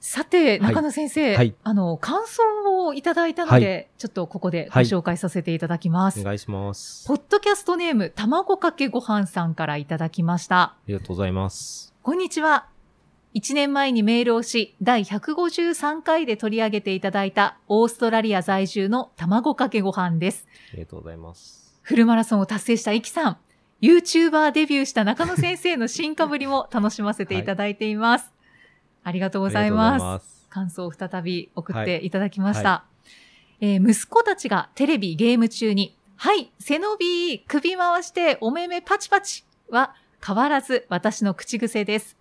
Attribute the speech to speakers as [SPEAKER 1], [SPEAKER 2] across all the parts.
[SPEAKER 1] さて、
[SPEAKER 2] はい
[SPEAKER 1] 中野先生、
[SPEAKER 2] はい
[SPEAKER 1] あの、感想をいただいたので、ちょっとここでご紹介させていただきます。
[SPEAKER 2] お願いします
[SPEAKER 1] ポッドキャストネーム、卵かけごはんさんからいただきました。
[SPEAKER 2] ありがとうございます
[SPEAKER 1] こんにちは。1年前にメールをし、第153回で取り上げていただいたオーストラリア在住の卵かけごはんです。
[SPEAKER 2] ありがとうございます
[SPEAKER 1] フルマラソンを達成したイキさん、YouTuber デビューした中野先生の新かぶりも楽しませていただいています。ありがとうございます。
[SPEAKER 2] ありがとうございます
[SPEAKER 1] 感想を再び送っていただきました。えー息子たちがテレビ、ゲーム中に、はい、背伸び、首回して、お目目パチパチは変わらず私の口癖です。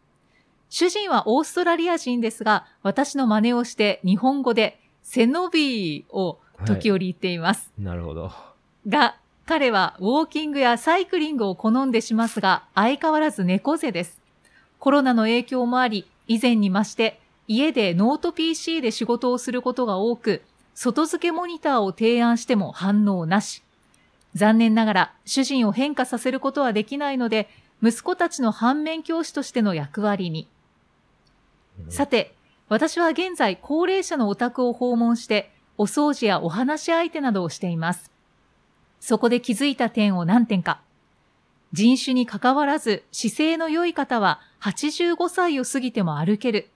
[SPEAKER 1] 主人はオーストラリア人ですが、私の真似をして日本語で背伸びを時折言っています。
[SPEAKER 2] なるほど
[SPEAKER 1] が、彼はウォーキングやサイクリングを好んでしますが、相変わらず猫背です。コロナの影響もあり、以前に増して、家でノート PC で仕事をすることが多く、外付けモニターを提案しても反応なし。残念ながら、主人を変化させることはできないので、息子たちの反面教師としての役割に。さて、私は現在高齢者のお宅を訪問して、お掃除やお話し相手などをしています。そこで気づいた点を何点か。人種に関わらず姿勢の良い方は85歳を過ぎても歩ける。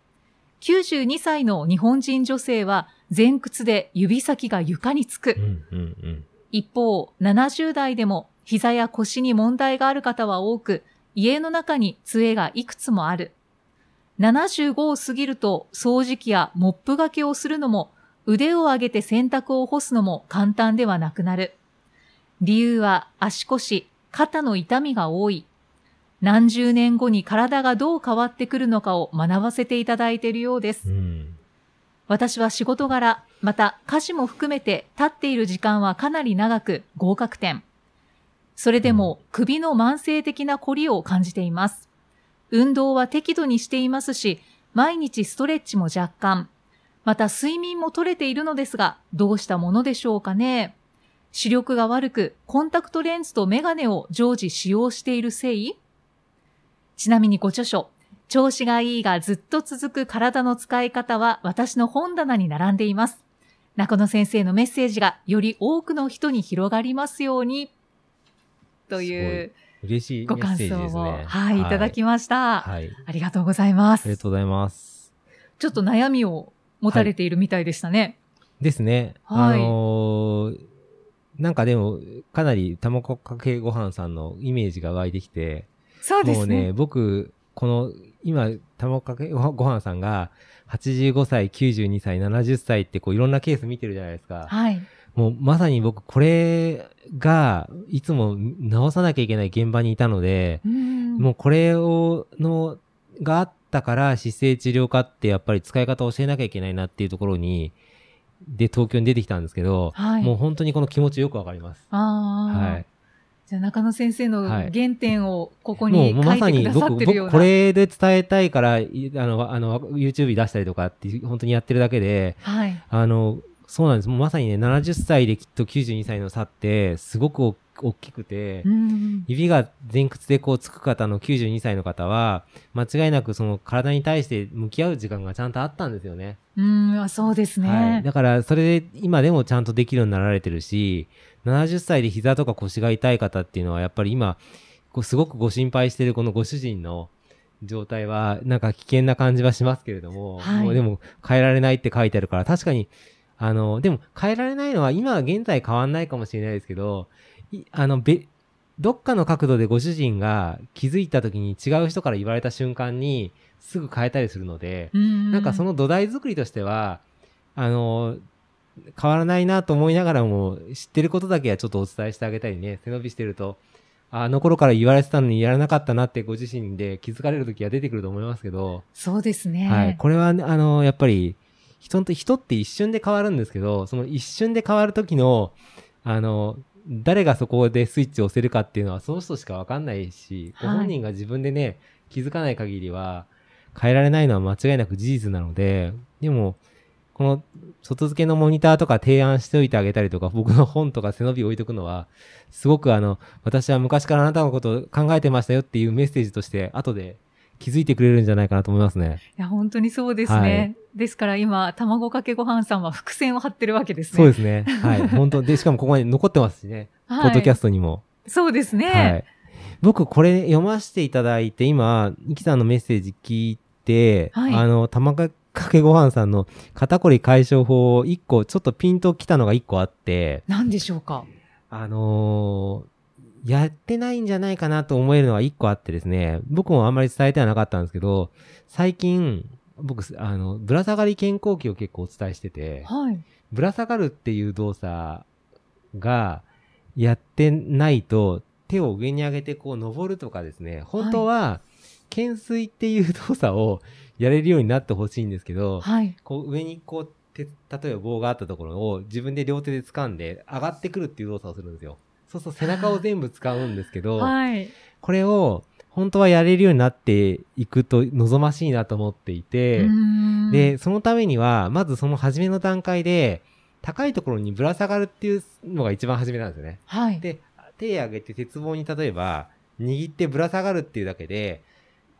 [SPEAKER 1] 92歳の日本人女性は前屈で指先が床につく。
[SPEAKER 2] うんうんうん
[SPEAKER 1] 一方、70代でも膝や腰に問題がある方は多く、家の中に杖がいくつもある。75を過ぎると掃除機やモップがけをするのも、腕を上げて洗濯を干すのも簡単ではなくなる。理由は足腰、肩の痛みが多い。何十年後に体がどう変わってくるのかを学ばせていただいているようです
[SPEAKER 2] う。ん
[SPEAKER 1] 私は仕事柄、また家事も含めて立っている時間はかなり長く合格点。それでも首の慢性的な凝りを感じています。運動は適度にしていますし、毎日ストレッチも若干。また睡眠も取れているのですが、どうしたものでしょうかね。視力が悪く、コンタクトレンズとメガネを常時使用しているせい？ちなみにご著書、調子がいいがずっと続く体の使い方は私の本棚に並んでいます。中野先生のメッセージがより多くの人に広がりますように。という
[SPEAKER 2] 嬉しい
[SPEAKER 1] ご感想を、
[SPEAKER 2] ね
[SPEAKER 1] はい、いただきました。
[SPEAKER 2] はい
[SPEAKER 1] ありがとうございます。
[SPEAKER 2] ありがとうございます
[SPEAKER 1] ちょっと悩みを持たれているみたいでしたね。
[SPEAKER 2] ですね。
[SPEAKER 1] はい
[SPEAKER 2] あのーなんかでも、かなり卵かけご飯さんのイメージが湧いてきて、
[SPEAKER 1] そうですね。
[SPEAKER 2] もうね、僕、この、今、卵かけご飯さんが、85歳、92歳、70歳ってこういろんなケース見てるじゃないですか。
[SPEAKER 1] はい。
[SPEAKER 2] もうまさに僕、これが、いつも直さなきゃいけない現場にいたので、
[SPEAKER 1] うん
[SPEAKER 2] もうこれを、の、があったから姿勢治療科ってやっぱり使い方を教えなきゃいけないなっていうところに、で、東京に出てきたんですけど、
[SPEAKER 1] はい
[SPEAKER 2] もう本当にこの気持ちよくわかります。
[SPEAKER 1] ああ、
[SPEAKER 2] はい。
[SPEAKER 1] じゃあ中野先生の
[SPEAKER 2] はい
[SPEAKER 1] 原点をここ
[SPEAKER 2] も
[SPEAKER 1] に書いてくださ
[SPEAKER 2] 僕、
[SPEAKER 1] ってるような。
[SPEAKER 2] 僕これで伝えたいから、いあの、あの、YouTube に出したりとかって本当にやってるだけで、
[SPEAKER 1] はい。
[SPEAKER 2] あの、そうなんです。もうまさにね、70歳できっと92歳の差って、すごくお大きくて、
[SPEAKER 1] うん
[SPEAKER 2] 指が前屈でこうつく方の92歳の方は、間違いなくその体に対して向き合う時間がちゃんとあったんですよね。
[SPEAKER 1] うん、あそうですね。
[SPEAKER 2] はい。だから、それで今でもちゃんとできるようになられてるし、70歳で膝とか腰が痛い方っていうのは、やっぱり今、こうすごくご心配してるこのご主人の状態は、なんか危険な感じはしますけれども、
[SPEAKER 1] はい
[SPEAKER 2] もうでも変えられないって書いてあるから、確かに、あの、でも変えられないのは今現在変わんないかもしれないですけど、いあの、べ、どっかの角度でご主人が気づいた時に違う人から言われた瞬間にすぐ変えたりするので、
[SPEAKER 1] うん
[SPEAKER 2] なんかその土台作りとしては、あの、変わらないなと思いながらも、知ってることだけはちょっとお伝えしてあげたりね、背伸びしてると、ああの頃から言われてたのにやらなかったなってご自身で気づかれる時は出てくると思いますけど、
[SPEAKER 1] そうですね。
[SPEAKER 2] はい。これはね、あの、やっぱり、人と、人って一瞬で変わるんですけど、その一瞬で変わる時の、あの、誰がそこでスイッチを押せるかっていうのはその人しかわかんないし、
[SPEAKER 1] はい。
[SPEAKER 2] ご本人が自分でね、気づかない限りは変えられないのは間違いなく事実なので、でも、この外付けのモニターとか提案しておいてあげたりとか、僕の本とか背伸び置いとくのは、すごくあの、私は昔からあなたのことを考えてましたよっていうメッセージとして、後で気づいてくれるんじゃないかなと思いますね。
[SPEAKER 1] いや、本当にそうですね。
[SPEAKER 2] はい
[SPEAKER 1] ですから今、卵かけご飯さんは伏線を張ってるわけですね。
[SPEAKER 2] そうですね。はい。本当で、しかもここに残ってますしね。
[SPEAKER 1] はい
[SPEAKER 2] ポッドキャストにも。
[SPEAKER 1] そうですね。
[SPEAKER 2] はい。僕、これ読ませていただいて、今、イキさんのメッセージ聞いて、
[SPEAKER 1] はい
[SPEAKER 2] あの、卵かけご飯さんの肩こり解消法を一個、ちょっとピンときたのが一個あって、
[SPEAKER 1] 何でしょうか？
[SPEAKER 2] あのーやってないんじゃないかなと思えるのが一個あってですね、僕もあんまり伝えてはなかったんですけど、最近、僕、あの、ぶら下がり健康器を結構お伝えしてて、
[SPEAKER 1] はい。
[SPEAKER 2] ぶら下がるっていう動作がやってないと手を上に上げてこう登るとかですね、本当は懸垂っていう動作を やれるようになってほしいんですけど、
[SPEAKER 1] はい。
[SPEAKER 2] こう上にこう手、例えば棒があったところを自分で両手で掴んで上がってくるっていう動作をするんですよ。そうすると背中を全部使うんですけど、
[SPEAKER 1] はい。
[SPEAKER 2] これを本当はやれるようになっていくと望ましいなと思っていて、で、、そのためには、まずその初めの段階で、高いところにぶら下がるっていうのが一番初めなんですよね。
[SPEAKER 1] はい。
[SPEAKER 2] で、手上げて鉄棒に例えば、握ってぶら下がるっていうだけで、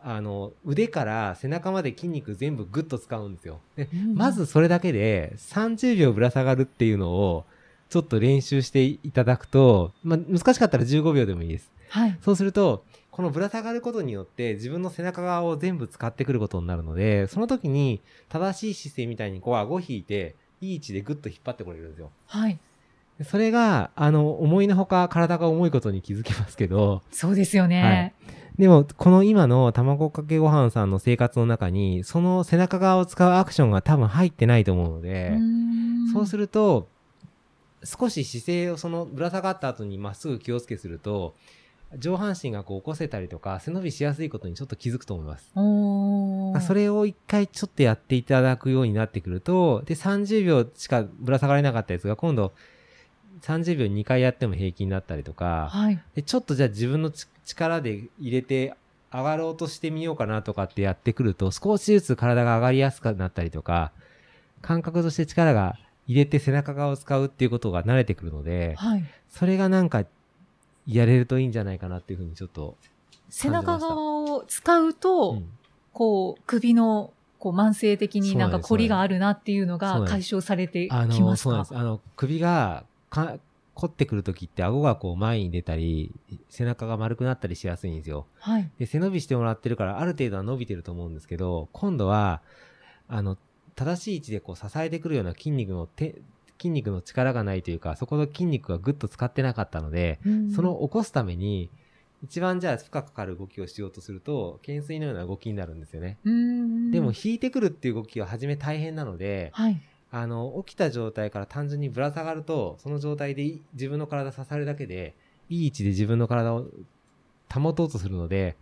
[SPEAKER 2] あの、腕から背中まで筋肉全部グッと使うんですよ。で、
[SPEAKER 1] うん
[SPEAKER 2] まずそれだけで30秒ぶら下がるっていうのを、ちょっと練習していただくと、まあ、難しかったら15秒でもいいです。
[SPEAKER 1] はい。
[SPEAKER 2] そうすると、このぶら下がることによって自分の背中側を全部使ってくることになるので、その時に正しい姿勢みたいにこう顎引いて、いい位置でグッと引っ張ってこれるんですよ。
[SPEAKER 1] はい。
[SPEAKER 2] でそれが、あの、思いのほか体が重いことに気づきますけど、
[SPEAKER 1] そうですよね。
[SPEAKER 2] でも、この今の卵かけご飯さんの生活の中に、その背中側を使うアクションが多分入ってないと思うので、そうす
[SPEAKER 1] る
[SPEAKER 2] ると、少し姿勢をそのぶら下がった後にまっすぐ気をつけすると、上半身がこう起こせたりとか、背伸びしやすいことにちょっと気づくと思います。それを一回ちょっとやっていただくようになってくると、で、30秒しかぶら下がれなかったやつが今度、30秒2回やっても平気になったりとか、
[SPEAKER 1] はい。
[SPEAKER 2] で、ちょっとじゃあ自分のち力で入れて上がろうとしてみようかなとかってやってくると、少しずつ体が上がりやすくなったりとか、感覚として力が入れて背中側を使うっていうことが慣れてくるので、
[SPEAKER 1] はい。
[SPEAKER 2] それがなんかやれるといいんじゃないかなっていうふうにちょっと、
[SPEAKER 1] 背中側を使うと、
[SPEAKER 2] うん
[SPEAKER 1] こう、首の、こう、慢性的になんか凝りがあるなっていうのが解消されてき
[SPEAKER 2] あ
[SPEAKER 1] ます
[SPEAKER 2] の、
[SPEAKER 1] か。
[SPEAKER 2] あの、首がか凝ってくるときって顎がこう前に出たり、背中が丸くなったりしやすいんですよ。
[SPEAKER 1] はい。
[SPEAKER 2] で、背伸びしてもらってるから、ある程度は伸びてると思うんですけど、今度は、あの、正しい位置でこう支えてくるような筋肉の手、筋肉の力がないというか、そこの筋肉がぐっと使ってなかったので、その起こすために、一番じゃあ負荷かかる動きをしようとすると、懸垂のような動きになるんですよね。
[SPEAKER 1] うん、
[SPEAKER 2] でも、引いてくるっていう動きは初め大変なので、
[SPEAKER 1] はい。
[SPEAKER 2] あの、起きた状態から単純にぶら下がると、その状態でい自分の体支えるだけで、いい位置で自分の体を保とうとするので、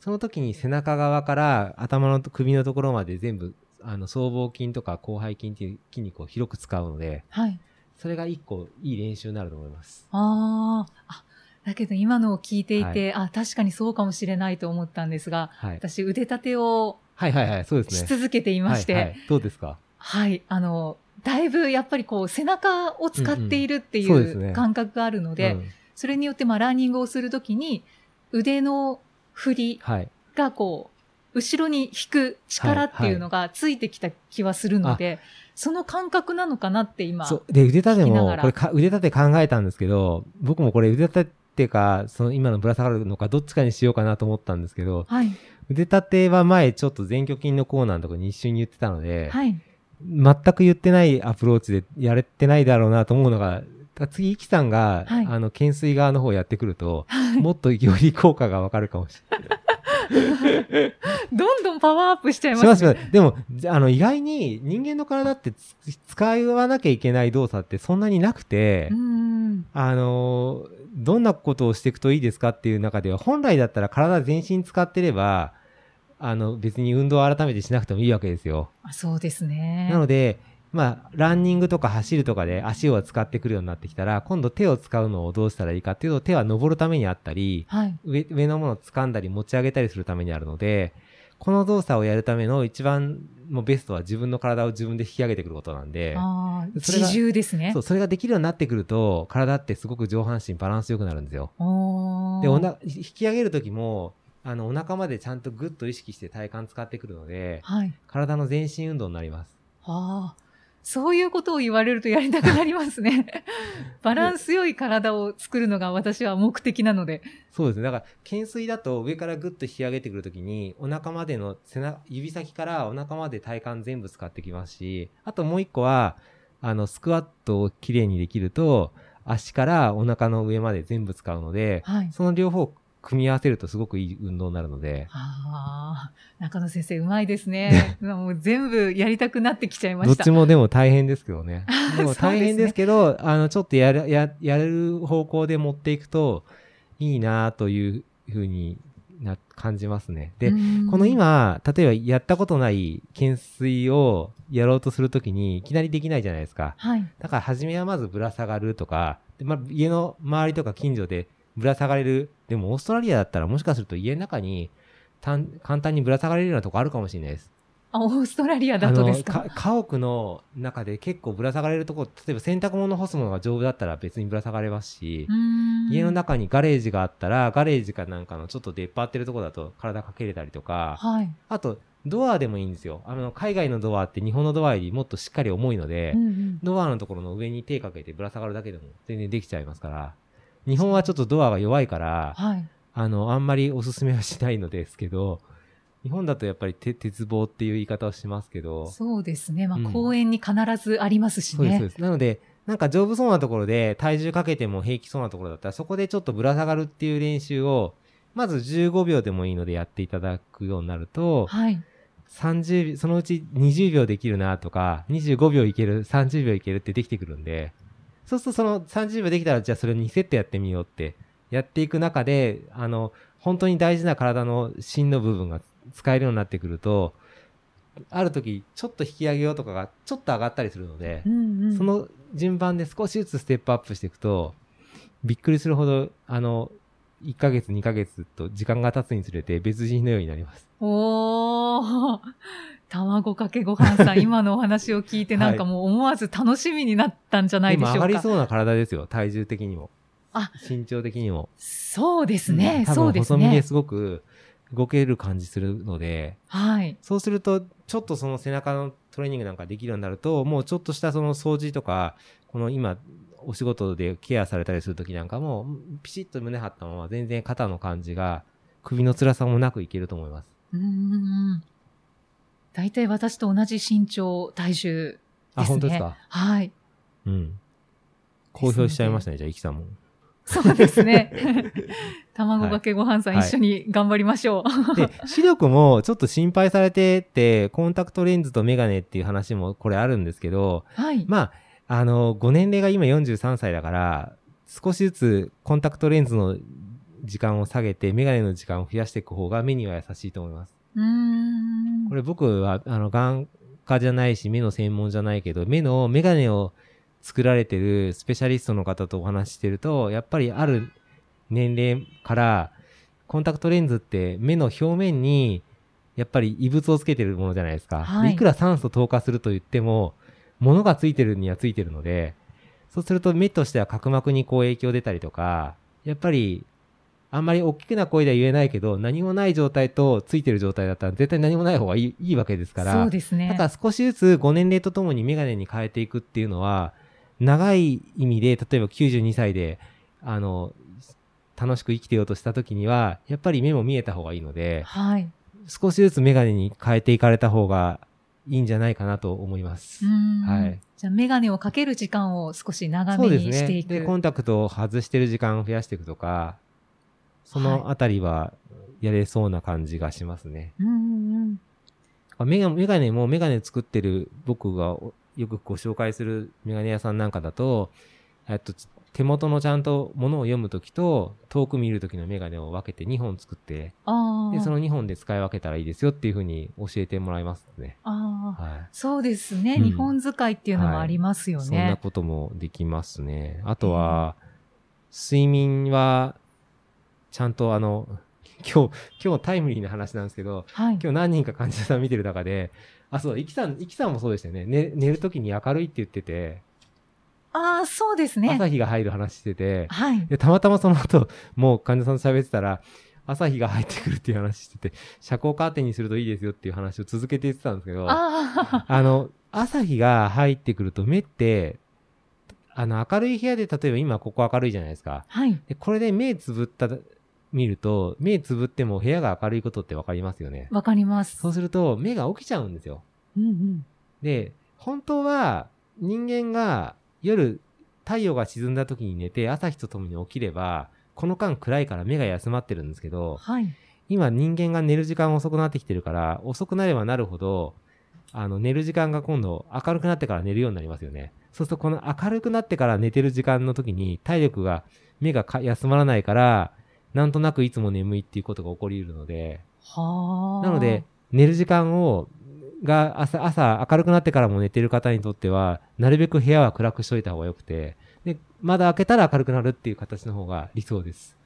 [SPEAKER 2] その時に背中側から頭の首のところまで全部、あの、僧帽筋とか広背筋っていう筋肉を広く使うので、
[SPEAKER 1] はい。
[SPEAKER 2] それが一個いい練習になると思います。
[SPEAKER 1] ああ。あ、だけど今のを聞いていて、あ、確かにそうかもしれないと思ったんですが、
[SPEAKER 2] はい。
[SPEAKER 1] 私腕立てを
[SPEAKER 2] はいはいはい、そうです
[SPEAKER 1] し
[SPEAKER 2] ね。
[SPEAKER 1] 続けていまして、
[SPEAKER 2] はいはい、どうですか？
[SPEAKER 1] はい、あの、だいぶやっぱりこう背中を使っているってい
[SPEAKER 2] う
[SPEAKER 1] 感覚があるので、
[SPEAKER 2] うん
[SPEAKER 1] それによってまあランニングをするときに腕の振り
[SPEAKER 2] はい。
[SPEAKER 1] がこう、後ろに引く力っていうのがついてきた気はするので、その感覚なのかなって今。
[SPEAKER 2] そう。で、腕立てもこれか、腕立て考えたんですけど、僕もこれ腕立てってか、その今のぶら下がるのか、どっちかにしようかなと思ったんですけど、
[SPEAKER 1] はい。
[SPEAKER 2] 腕立ては前ちょっと前鋸筋のコーナーのところに一緒に言ってたので、
[SPEAKER 1] はい。
[SPEAKER 2] 全く言ってないアプローチでやれてないだろうなと思うのが、次、イキさんが、
[SPEAKER 1] はい
[SPEAKER 2] あの、懸垂側の方やってくると、
[SPEAKER 1] はい
[SPEAKER 2] もっとより効果がわかるかもしれない。
[SPEAKER 1] どんどんパワーアップしちゃいま
[SPEAKER 2] すす
[SPEAKER 1] ね。
[SPEAKER 2] しますでも、じあの、意外に人間の体ってつ使わなきゃいけない動作ってそんなになくて、
[SPEAKER 1] うん。
[SPEAKER 2] あのーどんなことをしていくといいですかっていう中では、本来だったら体全身使ってれば、あの、別に運動を改めてしなくてもいいわけですよ。
[SPEAKER 1] あそうですね。
[SPEAKER 2] なので、まあ、ランニングとか走るとかで足を使ってくるようになってきたら、今度手を使うのをどうしたらいいかっていうと、手は登るためにあったり、
[SPEAKER 1] はい。
[SPEAKER 2] 上上のものを掴んだり持ち上げたりするためにあるので、この動作をやるための一番もうベストは自分の体を自分で引き上げてくることなんで、
[SPEAKER 1] ああ、
[SPEAKER 2] それが
[SPEAKER 1] 自重ですね
[SPEAKER 2] そう、。それができるようになってくると、体ってすごく上半身バランス良くなるんですよ。で、おな引き上げるときも、あの、お腹までちゃんとグッと意識して体幹使ってくるので、
[SPEAKER 1] はい。
[SPEAKER 2] 体の全身運動になります。
[SPEAKER 1] ああ、そういうことを言われるとやりたくなりますね。バランス良い体を作るのが私は目的なので。
[SPEAKER 2] そうですね。だから、懸垂だと上からグッと引き上げてくるときに、お腹までの背中、指先からお腹まで体幹全部使ってきますし、あともう一個は、あの、スクワットをきれいにできると、足からお腹の上まで全部使うので、
[SPEAKER 1] はい。
[SPEAKER 2] その両方組み合わせるとすごくいい運動になるので、
[SPEAKER 1] ああ、中野先生うまいですね。もう全部やりたくなってきちゃいました。
[SPEAKER 2] どっちもでも大変ですけど ね。でも大変
[SPEAKER 1] です
[SPEAKER 2] けど、あの、ちょっとやる、や、やる方向で持っていくといいなというふうにな、感じますね。で、
[SPEAKER 1] うん
[SPEAKER 2] この、今、例えばやったことない懸垂をやろうとするときにいきなりできないじゃないですか。
[SPEAKER 1] はい。
[SPEAKER 2] だから初めはまずぶら下がるとか、でまあ、家の周りとか近所でぶら下がれる。でもオーストラリアだったらもしかすると家の中に単簡単にぶら下がれるようなとこあるかもしれないです。
[SPEAKER 1] あ、オーストラリアだとですか？
[SPEAKER 2] 家屋の中で結構ぶら下がれるところ、例えば洗濯物干すものが丈夫だったら別にぶら下がれますし、
[SPEAKER 1] うん
[SPEAKER 2] 家の中にガレージがあったら、ガレージかなんかのちょっと出っ張ってるところだと体かけれたりとか、
[SPEAKER 1] はい。
[SPEAKER 2] あと、ドアでもいいんですよ。あの、海外のドアって日本のドアよりもっとしっかり重いので、
[SPEAKER 1] うんうん
[SPEAKER 2] ドアのところの上に手かけてぶら下がるだけでも全然できちゃいますから、日本はちょっとドアが弱いから、
[SPEAKER 1] はい。
[SPEAKER 2] あの、あんまりおすすめはしないのですけど、日本だとやっぱりて鉄棒っていう言い方をしますけど、
[SPEAKER 1] そうですね。まあ、
[SPEAKER 2] うん
[SPEAKER 1] 公園に必ずありますし
[SPEAKER 2] そうです、そう
[SPEAKER 1] ね。
[SPEAKER 2] です。なので、なんか丈夫そうなところで体重かけても平気そうなところだったら、そこでちょっとぶら下がるっていう練習を、まず15秒でもいいのでやっていただくようになると、
[SPEAKER 1] はい。
[SPEAKER 2] 30秒、そのうち20秒できるなとか、25秒いける、30秒いけるってできてくるんで、そうするとその30秒できたら、じゃあそれを2セットやってみようって、やっていく中で、あの、本当に大事な体の芯の部分が使えるようになってくると、ある時、ちょっと引き上げようとかが、ちょっと上がったりするので
[SPEAKER 1] う、んうん。
[SPEAKER 2] その順番で少しずつステップアップしていくと、びっくりするほど、あの、1ヶ月、2ヶ月と時間が経つにつれて別人のようになります。
[SPEAKER 1] おー。卵かけご飯さん、今のお話を聞いてなんかもう思わず楽しみになったんじゃないでしょうか。
[SPEAKER 2] 今上がりそうな体ですよ、体重的にも。
[SPEAKER 1] あ
[SPEAKER 2] 身長的にも。
[SPEAKER 1] そうですね。そうですね。
[SPEAKER 2] 細身ですごく動ける感じするので、
[SPEAKER 1] はい。
[SPEAKER 2] そうすると、ちょっとその背中のトレーニングなんかできるようになると、もうちょっとしたその掃除とか、この今、お仕事でケアされたりするときなんかも、ピシッと胸張ったまま全然肩の感じが、首の辛さもなくいけると思います。
[SPEAKER 1] うーん。大体私と同じ身長、体重ですね。
[SPEAKER 2] あ、本当ですか？
[SPEAKER 1] はい。
[SPEAKER 2] うん。公表しちゃいましたね、じゃあ、イキさんも。
[SPEAKER 1] そうですね。卵かけご飯さん、
[SPEAKER 2] はい
[SPEAKER 1] 一緒に頑張りましょう。
[SPEAKER 2] で、視力もちょっと心配されてて、コンタクトレンズとメガネっていう話もこれあるんですけど、
[SPEAKER 1] はい。
[SPEAKER 2] まあ、あの、ご年齢が今43歳だから、少しずつコンタクトレンズの時間を下げて、メガネの時間を増やしていく方が目には優しいと思います。
[SPEAKER 1] うーん。
[SPEAKER 2] これ僕は、あの、眼科じゃないし、目の専門じゃないけど、目のメガネを作られてるスペシャリストの方とお話ししてると、やっぱりある年齢から、コンタクトレンズって目の表面に、やっぱり異物をつけてるものじゃないですか。
[SPEAKER 1] はい
[SPEAKER 2] でいくら酸素透過すると言っても、物がついてるにはついてるので、そうすると目としては角膜にこう影響出たりとか、やっぱり、あんまり大きな声では言えないけど、何もない状態とついてる状態だったら絶対何もない方がいいいいわけですから。
[SPEAKER 1] そうですね。
[SPEAKER 2] だから少しずつご年齢とともにメガネに変えていくっていうのは、長い意味で、例えば92歳で、あの、楽しく生きてようとした時には、やっぱり目も見えた方がいいので、
[SPEAKER 1] はい。
[SPEAKER 2] 少しずつメガネに変えていかれた方がいいんじゃないかなと思いますはい。
[SPEAKER 1] じゃあ、メガネをかける時間を少し長め。にしていく。
[SPEAKER 2] で、コンタクトを外してる時間を増やしていくとか、そのあたりはやれそうな感じがしますね。
[SPEAKER 1] うんうんうん。
[SPEAKER 2] メガメガネもメガネ作ってる僕がおよくご紹介するメガネ屋さんなんかだと、えっと、手元のちゃんと物を読むときと遠く見るときのメガネを分けて2本作って。で、その2本で使い分けたらいいですよっていうふうに教えてもらいますね。
[SPEAKER 1] ああ。
[SPEAKER 2] はい。
[SPEAKER 1] そうですね。
[SPEAKER 2] うん
[SPEAKER 1] 日本使いっていうのもありますよ
[SPEAKER 2] そんな
[SPEAKER 1] ね。
[SPEAKER 2] こともできますね。あとは、睡眠は、ちゃんとあの、今日、今日タイムリーな話なんですけど、
[SPEAKER 1] はい。
[SPEAKER 2] 今日何人か患者さん見てる中で、あ、そうだ、イキさん、イキさんもそうでしたよね。ね寝るときに明るいって言ってて、
[SPEAKER 1] ああ、そうですね。
[SPEAKER 2] 朝日が入る話してて、
[SPEAKER 1] はい。
[SPEAKER 2] で、たまたまその後、もう患者さんと喋ってたら、朝日が入ってくるっていう話してて、遮光カーテンにするといいですよっていう話を続けて言ってたんですけど、あ。の、朝日が入ってくると目って、あの、明るい部屋で、例えば今ここ明るいじゃないですか。
[SPEAKER 1] はい。
[SPEAKER 2] で、これで目つぶった、見ると、目つぶっても部屋が明るいことってわかりますよね。
[SPEAKER 1] わかります。
[SPEAKER 2] そうすると、目が起きちゃうんですよ。
[SPEAKER 1] うんうん。
[SPEAKER 2] で、本当は人間が夜太陽が沈んだ時に寝て朝日とともに起きれば、この間暗いから目が休まってるんですけど、
[SPEAKER 1] はい。
[SPEAKER 2] 今人間が寝る時間遅くなってきてるから、遅くなればなるほど、あの寝る時間が今度明るくなってから寝るようになりますよね。そうするとこの明るくなってから寝てる時間の時に体力が、目がか休まらないから、なんとなくいつも眠いっていうことが起こり得るので、
[SPEAKER 1] はあ。
[SPEAKER 2] なので、、寝る時間を、が朝、朝明るくなってからも寝てる方にとっては、なるべく部屋は暗くしといた方がよくて、で、窓開けたら明るくなるっていう形の方が理想です。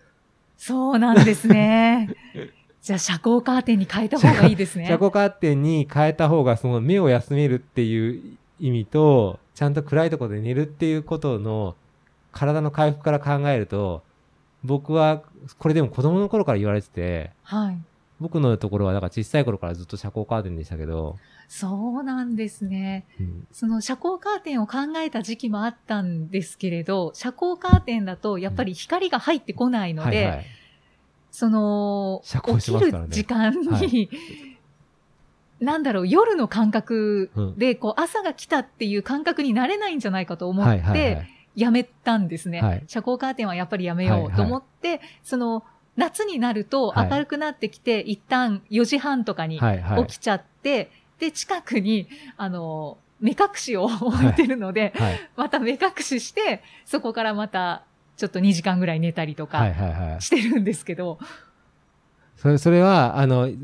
[SPEAKER 1] そうなんですね。じゃあ、遮光カーテンに変えた方がいいですね。
[SPEAKER 2] 遮光カーテンに変えた方が、その目を休めるっていう意味と、ちゃんと暗いところで寝るっていうことの、体の回復から考えると、僕は、これでも子供の頃から言われてて、
[SPEAKER 1] はい。
[SPEAKER 2] 僕のところは、だから小さい頃からずっと遮光カーテンでしたけど、
[SPEAKER 1] そうなんですね。
[SPEAKER 2] うん
[SPEAKER 1] その遮光カーテンを考えた時期もあったんですけれど、遮光カーテンだとやっぱり光が入ってこないので、
[SPEAKER 2] はいはい。
[SPEAKER 1] その、
[SPEAKER 2] ね
[SPEAKER 1] 起きる時間に、
[SPEAKER 2] はい
[SPEAKER 1] なんだろう、夜の感覚
[SPEAKER 2] うん
[SPEAKER 1] で、こう、朝が来たっていう感覚になれないんじゃないかと思って、
[SPEAKER 2] はいはいはい
[SPEAKER 1] やめたんですね。
[SPEAKER 2] はい
[SPEAKER 1] 遮光カーテンはやっぱりやめようと思って、その、夏になると
[SPEAKER 2] はい
[SPEAKER 1] 明るくなってきて、一旦4時半とかに
[SPEAKER 2] はいはい。
[SPEAKER 1] 起きちゃって、で、近くに、あの、目隠しを置いてるので、
[SPEAKER 2] はい。
[SPEAKER 1] また目隠しして、そこからまた、ちょっと2時間ぐらい寝たりと
[SPEAKER 2] はい
[SPEAKER 1] か
[SPEAKER 2] はいはい。
[SPEAKER 1] してるんですけど、
[SPEAKER 2] それ、それは、あの、起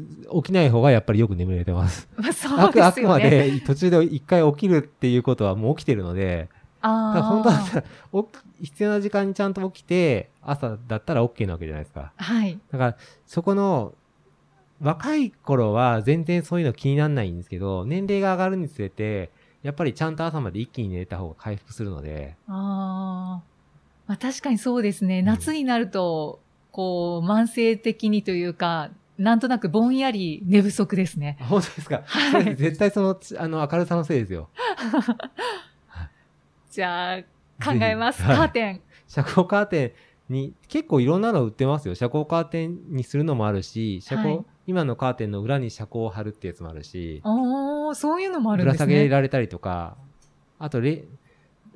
[SPEAKER 2] きない方がやっぱりよく眠れてます。
[SPEAKER 1] まあ、そう
[SPEAKER 2] あく、
[SPEAKER 1] ですよ
[SPEAKER 2] あくま
[SPEAKER 1] ね。
[SPEAKER 2] で途中で一回起きるっていうことはもう起きてるので、だから本当だった
[SPEAKER 1] あ
[SPEAKER 2] ら、起き必要な時間にちゃんと起きて、朝だったら OK なわけじゃないですか。
[SPEAKER 1] あ、はい。
[SPEAKER 2] だから、そこの、若い頃は全然そういうの気にならないんですけど、年齢が上がるにつれて、やっぱりちゃんと朝まで一気に寝れた方が回復するので、
[SPEAKER 1] ああ。まあ確かにそうですね。
[SPEAKER 2] ん
[SPEAKER 1] 夏になると、こう、慢性的にというか、なんとなくぼんやり寝不足ですね。
[SPEAKER 2] あ本当ですか、
[SPEAKER 1] はい
[SPEAKER 2] 絶対その、つあの、明るさのせいですよ。
[SPEAKER 1] じゃあ、考えます。カーテン。
[SPEAKER 2] 遮光カーテンに、結構いろんなの売ってますよ。遮光カーテンにするのもあるし、遮光、
[SPEAKER 1] はい
[SPEAKER 2] 今のカーテンの裏に遮光を貼るってやつもあるし、
[SPEAKER 1] おー、そういうのもある
[SPEAKER 2] ぶら下
[SPEAKER 1] んですね。
[SPEAKER 2] げられたりとか、あとレ、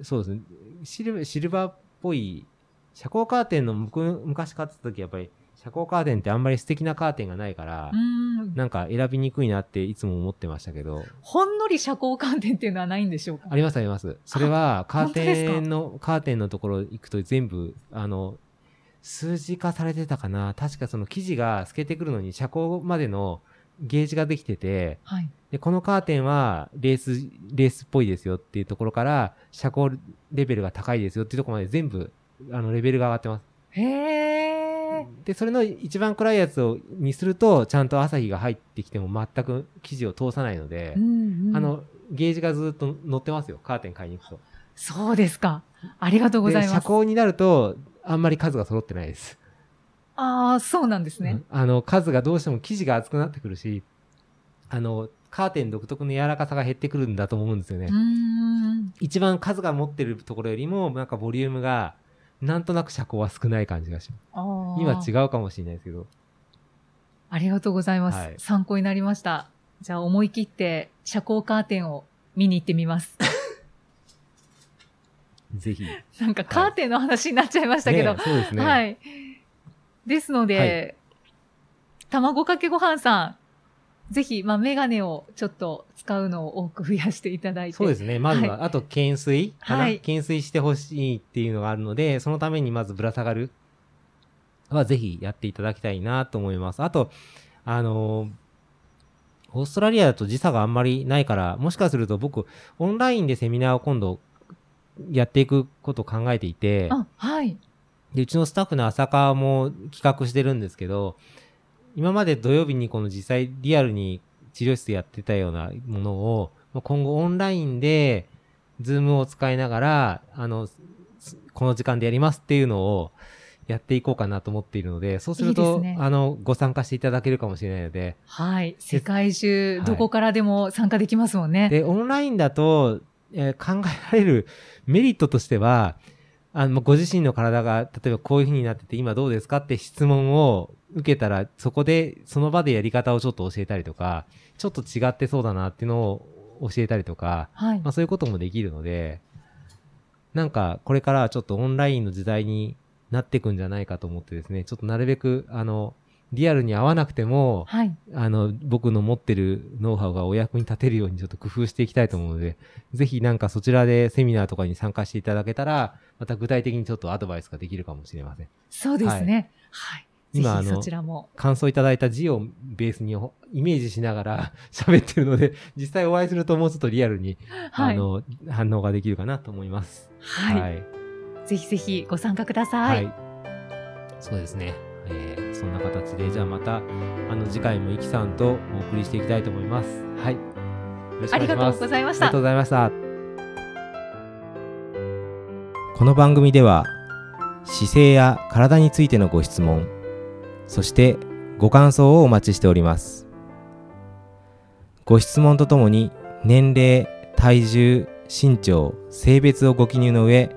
[SPEAKER 2] そうですね、シルシルバーっぽい、遮光カーテンの昔買ってた時やっぱり、遮光カーテンってあんまり素敵なカーテンがないから
[SPEAKER 1] う、ん。
[SPEAKER 2] なんか選びにくいなっていつも思ってましたけど、
[SPEAKER 1] ほんのり遮光カーテンっていうのはないんでしょうか？
[SPEAKER 2] ありますあります。それはカーテンの、カーテンのところ行くと全部、あの、数字化されてたかな確かその生地が透けてくるのに遮光までのゲージができてて、
[SPEAKER 1] はい。
[SPEAKER 2] で、このカーテンはレース、レースっぽいですよっていうところから、遮光レベルが高いですよっていうところまで全部、あの、レベルが上がってます。
[SPEAKER 1] へー。
[SPEAKER 2] で、それの一番暗いやつを、にすると、ちゃんと朝日が入ってきても全く生地を通さないので、
[SPEAKER 1] うんうん
[SPEAKER 2] あの、ゲージがずっと乗ってますよ。カーテン買いに行くと。
[SPEAKER 1] そうですか。ありがとうござい
[SPEAKER 2] で、
[SPEAKER 1] ます。
[SPEAKER 2] 遮光になると、あんまり数が揃ってないです。
[SPEAKER 1] ああ、そうなんですね。
[SPEAKER 2] うんあの、数がどうしても生地が厚くなってくるし、あの、カーテン独特の柔らかさが減ってくるんだと思うんですよね。一番数が持ってるところよりも、なんかボリュームが、なんとなく遮光は少ない感じがします。今違うかもしれないですけど。
[SPEAKER 1] ありがとうございます。
[SPEAKER 2] はい
[SPEAKER 1] 参考になりました。じゃあ思い切って遮光カーテンを見に行ってみます。
[SPEAKER 2] ぜひ。
[SPEAKER 1] なんかカーテンの話になっちゃいましたけど。
[SPEAKER 2] ねそうですね。
[SPEAKER 1] はい。ですので、
[SPEAKER 2] はい
[SPEAKER 1] 卵かけご飯さん、ぜひ、まあ、メガネをちょっと使うのを多く増やしていただいて。
[SPEAKER 2] そうですね。まずは、あと、懸垂かな、
[SPEAKER 1] はい
[SPEAKER 2] 懸垂してほしいっていうのがあるので、そのためにまずぶら下がるはぜひやっていただきたいなと思います。あと、あのーオーストラリアだと時差があんまりないから、もしかすると僕、オンラインでセミナーを今度やっていくことを考えていて、
[SPEAKER 1] あ、はい。
[SPEAKER 2] で、うちのスタッフの浅川も企画してるんですけど、今まで土曜日にこの実際リアルに治療室やってたようなものを、今後オンラインで、 Zoom を使いながら、あの、すこの時間でやりますっていうのをやっていこうかなと思っているので、そうする
[SPEAKER 1] いい
[SPEAKER 2] と、
[SPEAKER 1] ですね
[SPEAKER 2] あの、ご参加していただけるかもしれないので、
[SPEAKER 1] はい。世界中、
[SPEAKER 2] はい
[SPEAKER 1] どこからでも参加できますもんね。
[SPEAKER 2] で、オンラインだと、えー考えられるメリットとしては、あの、ご自身の体が、例えばこういう風になってて、今どうですかって質問を受けたら、そこで、その場でやり方をちょっと教えたりとか、ちょっと違ってそうだなっていうのを教えたりとか、
[SPEAKER 1] はい
[SPEAKER 2] まあ。そういうこともできるので、なんか、これからはちょっとオンラインの時代になっていくんじゃないかと思ってですね、ちょっとなるべく、あの、リアルに合わなくても、
[SPEAKER 1] はい。
[SPEAKER 2] あの、僕の持ってるノウハウがお役に立てるようにちょっと工夫していきたいと思うので、ぜひなんかそちらでセミナーとかに参加していただけたら、また具体的にちょっとアドバイスができるかもしれません。
[SPEAKER 1] そうですね。はい。
[SPEAKER 2] 今あの
[SPEAKER 1] ぜひそちらも。
[SPEAKER 2] 感想いただいた字をベースにほイメージしながら 喋ってるので、実際お会いするともうちょっとリアルに、
[SPEAKER 1] はい。
[SPEAKER 2] あの、反応ができるかなと思います。
[SPEAKER 1] はい。
[SPEAKER 2] はい。
[SPEAKER 1] ぜひぜひご参加くださ。
[SPEAKER 2] はいい。そうですね。えーそんな形で、じゃあまた、あの、次回もイキさんとお送りしていきたいと思います。はい。よろしくお願いします
[SPEAKER 1] ありがとう。ございました
[SPEAKER 2] ありがとう。ございました。この番組では姿勢や体についてのご質問、そしてご感想をお待ちしております。ご質問とともに年齢、体重、身長、性別をご記入の上、